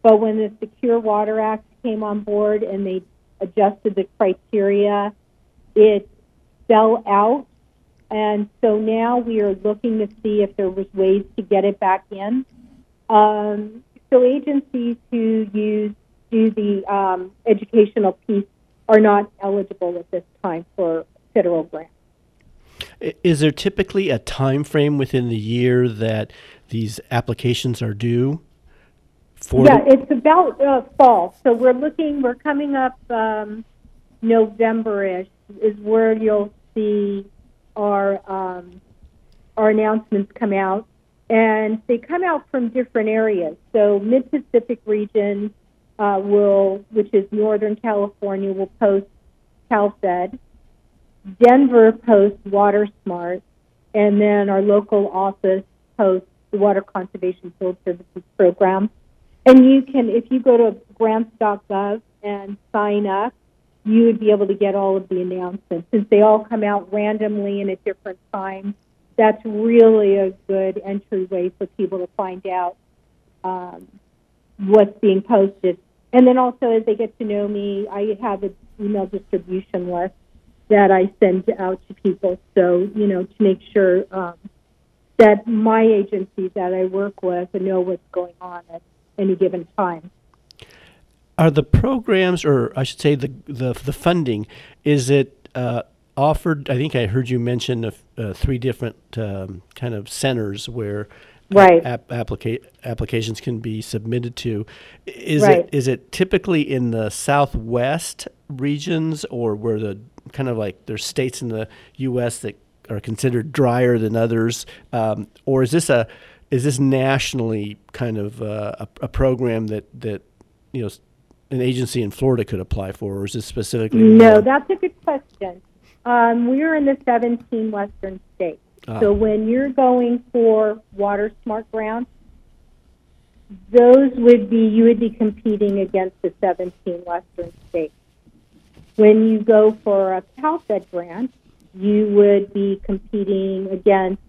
But when the Secure Water Act came on board and they adjusted the criteria, it fell out. And so now we are looking to see if there was ways to get it back in. Um, so agencies who use do the um, educational piece are not eligible at this time for federal grants. Is there typically a time frame within the year that these applications are due? For yeah, it's about uh, fall. So we're looking. We're coming up um, November-ish is where you'll see our um, our announcements come out, and they come out from different areas. So Mid Pacific region uh, will, which is Northern California, will post CalFed. Denver posts Water Smart, and then our local office posts the Water Conservation Field Services Program. And you can, if you go to grants.gov and sign up, you would be able to get all of the announcements. Since they all come out randomly and at different times, that's really a good entryway for people to find out um, what's being posted. And then also, as they get to know me, I have an email distribution list that I send out to people. So, you know, to make sure um, that my agencies that I work with know what's going on at any given time. Are the programs, or I should say, the the, the funding, is it uh, offered? I think I heard you mention uh, three different um, kind of centers where Right. app, applica- applications can be submitted to. Is Right. it is it typically in the southwest regions or where the kind of like there's states in the U.S. that are considered drier than others, um, or is this a is this nationally kind of uh, a, a program that that you know an agency in Florida could apply for, or is this specifically No, that's a good question. Um, we're in the 17 western states. Ah. So when you're going for water smart grants, those would be you would be competing against the 17 western states. When you go for a CalFed grant, you would be competing against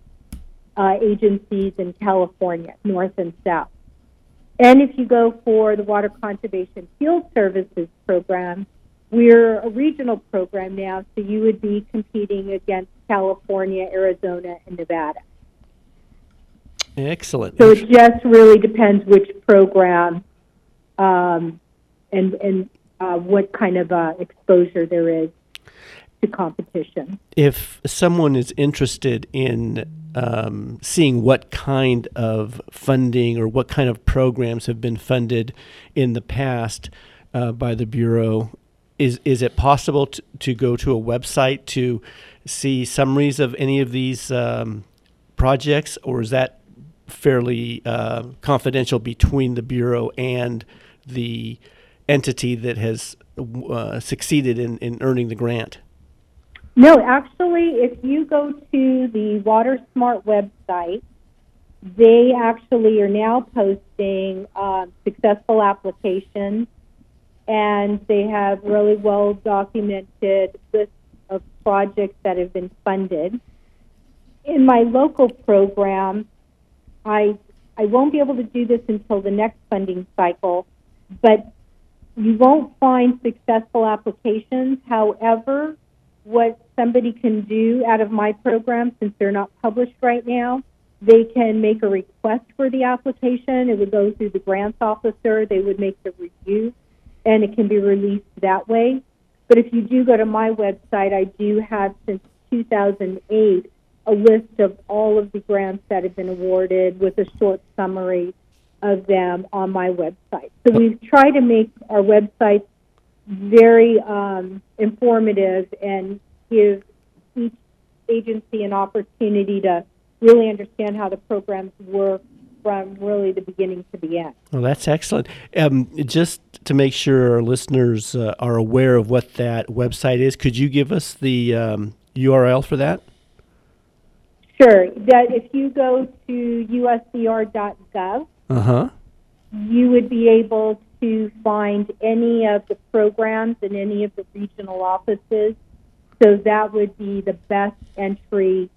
uh, agencies in California, north and south. And if you go for the Water Conservation Field Services program, we're a regional program now, so you would be competing against California, Arizona, and Nevada. excellent? So it just really depends which program um, and and uh, what kind of uh, exposure there is competition. if someone is interested in um, seeing what kind of funding or what kind of programs have been funded in the past uh, by the bureau, is is it possible to, to go to a website to see summaries of any of these um, projects, or is that fairly uh, confidential between the bureau and the entity that has uh, succeeded in, in earning the grant? No, actually, if you go to the Water Smart website, they actually are now posting um, successful applications, and they have really well documented lists of projects that have been funded. In my local program, I I won't be able to do this until the next funding cycle, but you won't find successful applications. However, what somebody can do out of my program, since they're not published right now, they can make a request for the application. It would go through the grants officer. They would make the review, and it can be released that way. But if you do go to my website, I do have since 2008 a list of all of the grants that have been awarded with a short summary of them on my website. So we've tried to make our website very um, informative and give each agency an opportunity to really understand how the programs work from really the beginning to the end. Well, that's excellent. Um, just to make sure our listeners uh, are aware of what that website is, could you give us the um, URL for that? Sure. That if you go to usbr.gov, Uh huh. you would be able to find any of the programs in any of the regional offices. So that would be the best entry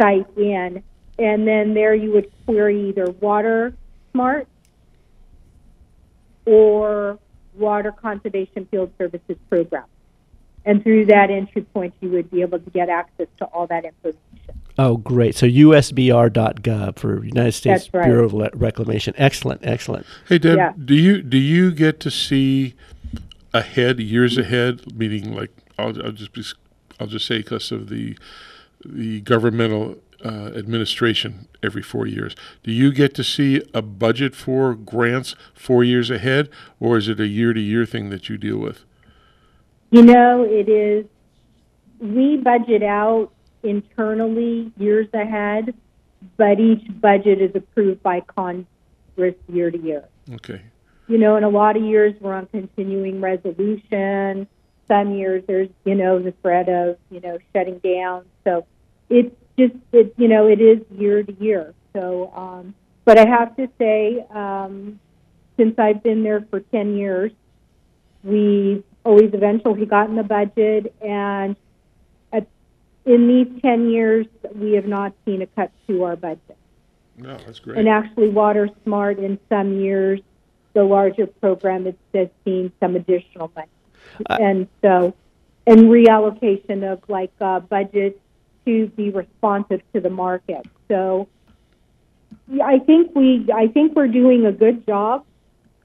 site in. And then there you would query either Water Smart or Water Conservation Field Services Program. And through that entry point, you would be able to get access to all that information. Oh, great. So usbr.gov for United States right. Bureau of Le- Reclamation. Excellent, excellent. Hey Deb, Yeah. do you do you get to see ahead, years ahead? Meaning, like I'll, I'll just be, I'll just say because of the the governmental uh, administration every four years. Do you get to see a budget for grants four years ahead, or is it a year to year thing that you deal with? You know, it is, we budget out internally years ahead, but each budget is approved by Congress year to year. Okay. You know, in a lot of years we're on continuing resolution. Some years there's, you know, the threat of, you know, shutting down. So it's just, it, you know, it is year to year. So, um, but I have to say, um, since I've been there for 10 years, we've always eventually gotten the budget and in these 10 years we have not seen a cut to our budget. No, that's great. And actually, Water Smart in some years, the larger program, has seen some additional money. and so, and reallocation of like uh, budget to be responsive to the market. So, yeah, I think we, I think we're doing a good job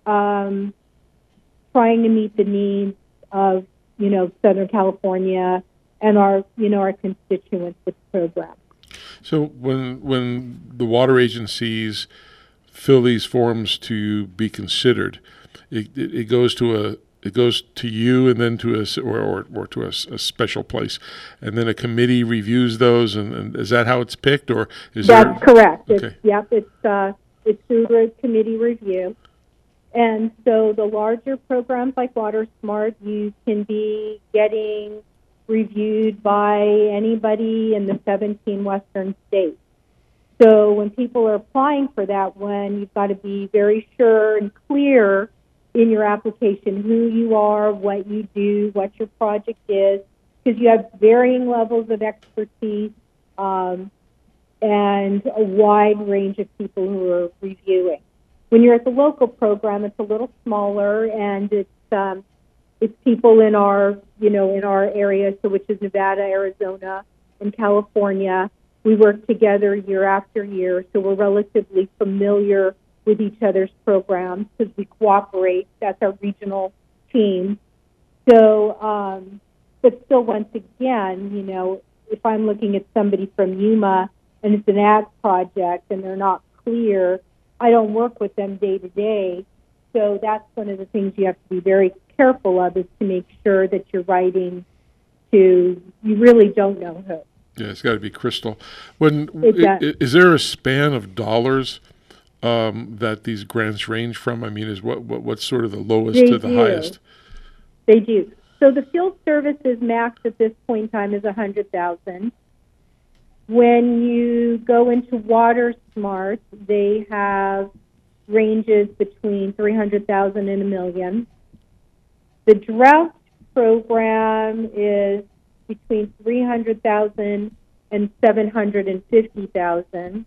um, trying to meet the needs of you know Southern California and our you know our constituents with the program. So when when the water agencies fill these forms to be considered, it, it, it goes to a it goes to you and then to a or or, or to a, a, special place, and then a committee reviews those. And, and is that how it's picked, or is that's there, correct? Okay. It's, yep, it's uh, it's through a committee review, and so the larger programs like Water Smart, you can be getting reviewed by anybody in the 17 western states. So when people are applying for that one, you've got to be very sure and clear in your application who you are, what you do, what your project is, because you have varying levels of expertise um, and a wide range of people who are reviewing. When you're at the local program, it's a little smaller and it's um, it's people in our you know in our area, so which is Nevada, Arizona, and California. We work together year after year, so we're relatively familiar with each other's programs because we cooperate. That's our regional team. So, um, but still, once again, you know, if I'm looking at somebody from Yuma and it's an ag project and they're not clear, I don't work with them day to day. So that's one of the things you have to be very careful of is to make sure that you're writing to you really don't know who. Yeah, it's got to be crystal. When It i- does. i- is there a span of dollars um, that these grants range from? I mean, is what, what what's sort of the lowest They to the do. highest? They do. So the field services max at this point in time is a hundred thousand. When you go into Water Smart, they have ranges between three hundred thousand and a million. The drought program is between three hundred thousand and seven hundred and fifty thousand.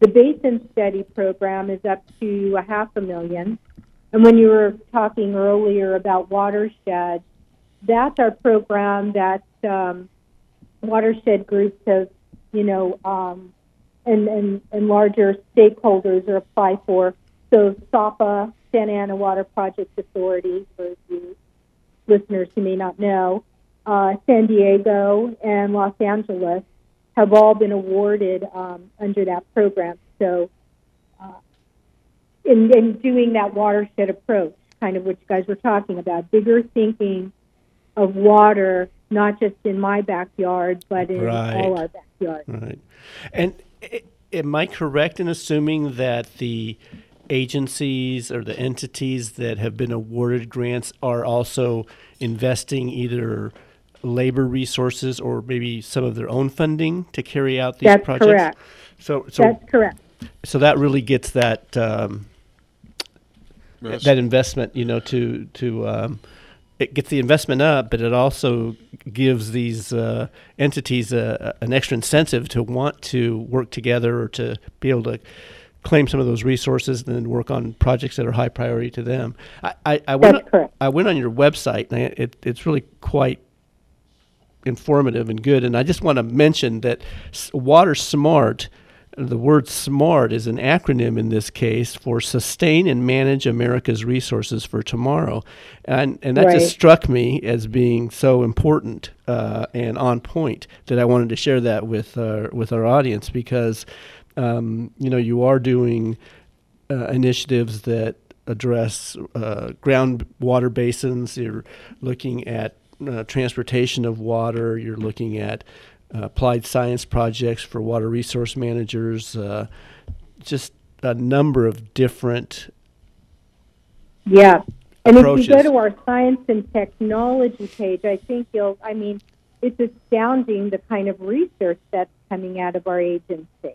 The basin study program is up to a half a million. And when you were talking earlier about watershed, that's our program that um, watershed groups have, you know, um, and, and, and larger stakeholders are apply for. So SAWPA, Santa Ana Water Project Authority, for you listeners who may not know, uh, San Diego and Los Angeles have all been awarded um, under that program. So, uh, in, in doing that watershed approach, kind of what you guys were talking about, bigger thinking of water, not just in my backyard, but in Right. all our backyards. Right. And i- am I correct in assuming that the agencies or the entities that have been awarded grants are also investing either labor resources or maybe some of their own funding to carry out these That's projects? correct. So, so That's correct. So that really gets that um, Yes. that investment, you know, to to um, it gets the investment up, but it also gives these uh, entities a, a- an extra incentive to want to work together or to be able to claim some of those resources and then work on projects that are high priority to them. I, I, I went That's correct. I went on your website and I, it, it's really quite informative and good. And I just want to mention that Water Smart, the word SMART is an acronym in this case for Sustain and Manage America's Resources for Tomorrow. And, and that Right. just struck me as being so important uh, and on point that I wanted to share that with, uh, with our audience because, um, you know, you are doing uh, initiatives that address uh, groundwater basins. You're looking at uh, transportation of water. You're looking at uh, applied science projects for water resource managers. Uh, just a number of different Yeah. And if you go to our science and technology page, I think you'll, I mean, it's astounding the kind of research that's coming out of our agency.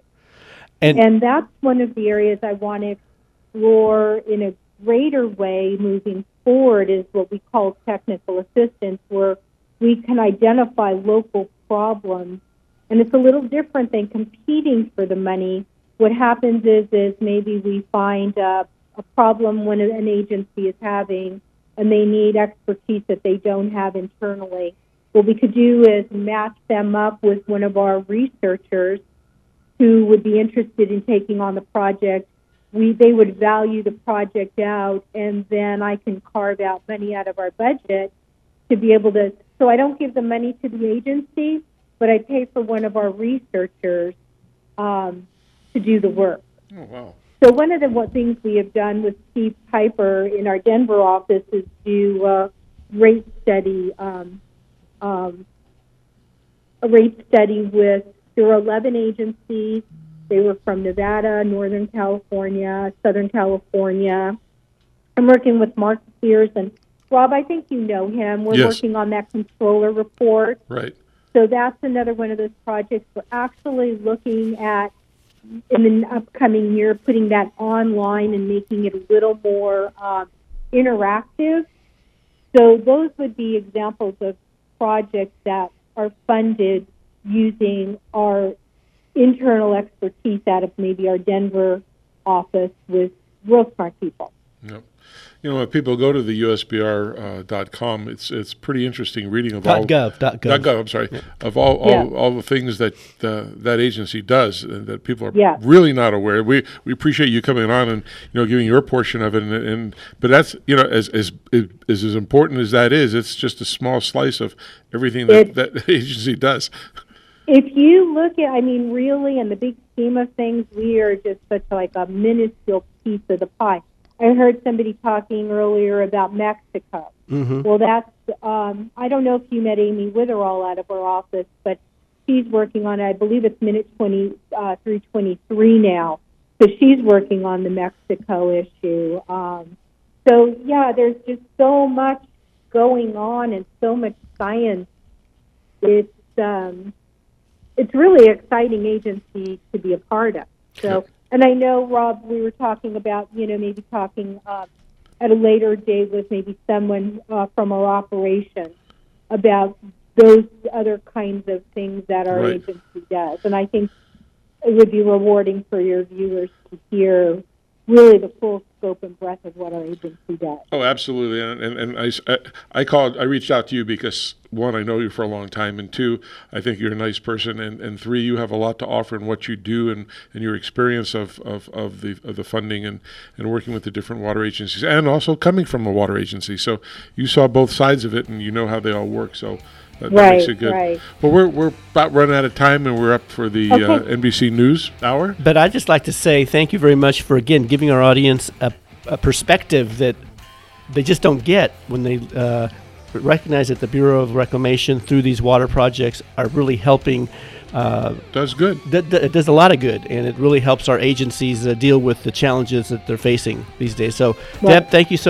And- that's one of the areas I want to explore in a greater way moving forward is what we call technical assistance, where we can identify local problems. And it's a little different than competing for the money. What happens is, is maybe we find a, a problem when an agency is having, and they need expertise that they don't have internally. What we could do is match them up with one of our researchers who would be interested in taking on the project. We they would value the project out, and then I can carve out money out of our budget to be able to. So I don't give the money to the agency. but I pay for one of our researchers um, to do the work. Oh wow. So one of the what things we have done with Steve Piper in our Denver office is do a rate study, um, um, a rate study with there were 11 agencies. They were from Nevada, Northern California, Southern California. I'm working with Mark Spears and Rob. I think you know him. We're Yes. working on that controller report. Right. So that's another one of those projects. We're actually looking at in the upcoming year putting that online and making it a little more um, interactive. So those would be examples of projects that are funded using our internal expertise out of maybe our Denver office with real smart people. Yep. You know, if people go to the USBR uh, dot com, it's it's pretty interesting reading of Dot all gov, dot gov. I'm sorry, of all all, Yeah. all the things that uh, that agency does and that people are Yeah. really not aware. We we appreciate you coming on and you know giving your portion of it. And, and but that's you know as as as as important as that is, it's just a small slice of everything that It- that agency does. If you look at, I mean, really, in the big scheme of things, we are just such like a minuscule piece of the pie. I heard somebody talking earlier about Mexico. Mhm. Well, that's, um, I don't know if you met Amy Witherall out of our office, but she's working on, I believe it's minute 20, uh, 323 now. So she's working on the Mexico issue. Um, so, yeah, there's just so much going on and so much science. It's, um, it's really an exciting agency to be a part of. So, and I know Rob, we were talking about you know maybe talking um, at a later date with maybe someone uh, from our operation about those other kinds of things that our Right. agency does, and I think it would be rewarding for your viewers to hear really the full scope and breadth of what our agency does. Oh, absolutely, and and, and I, I called, I reached out to you because one, I know you for a long time, and two, I think you're a nice person, and, and three, you have a lot to offer in what you do and, and your experience of, of, of the of the funding and, and working with the different water agencies, and also coming from a water agency, so you saw both sides of it, and you know how they all work, so. That, that makes Right, it good. right. Well, we're, we're about running out of time, and we're up for the uh, NBC News hour. But I'd just like to say thank you very much for again giving our audience a, a perspective that they just don't get when they uh, recognize that the Bureau of Reclamation through these water projects are really helping. Uh, does good. That, that- it does a lot of good, and it really helps our agencies uh, deal with the challenges that they're facing these days. So, Right. Deb, thank you so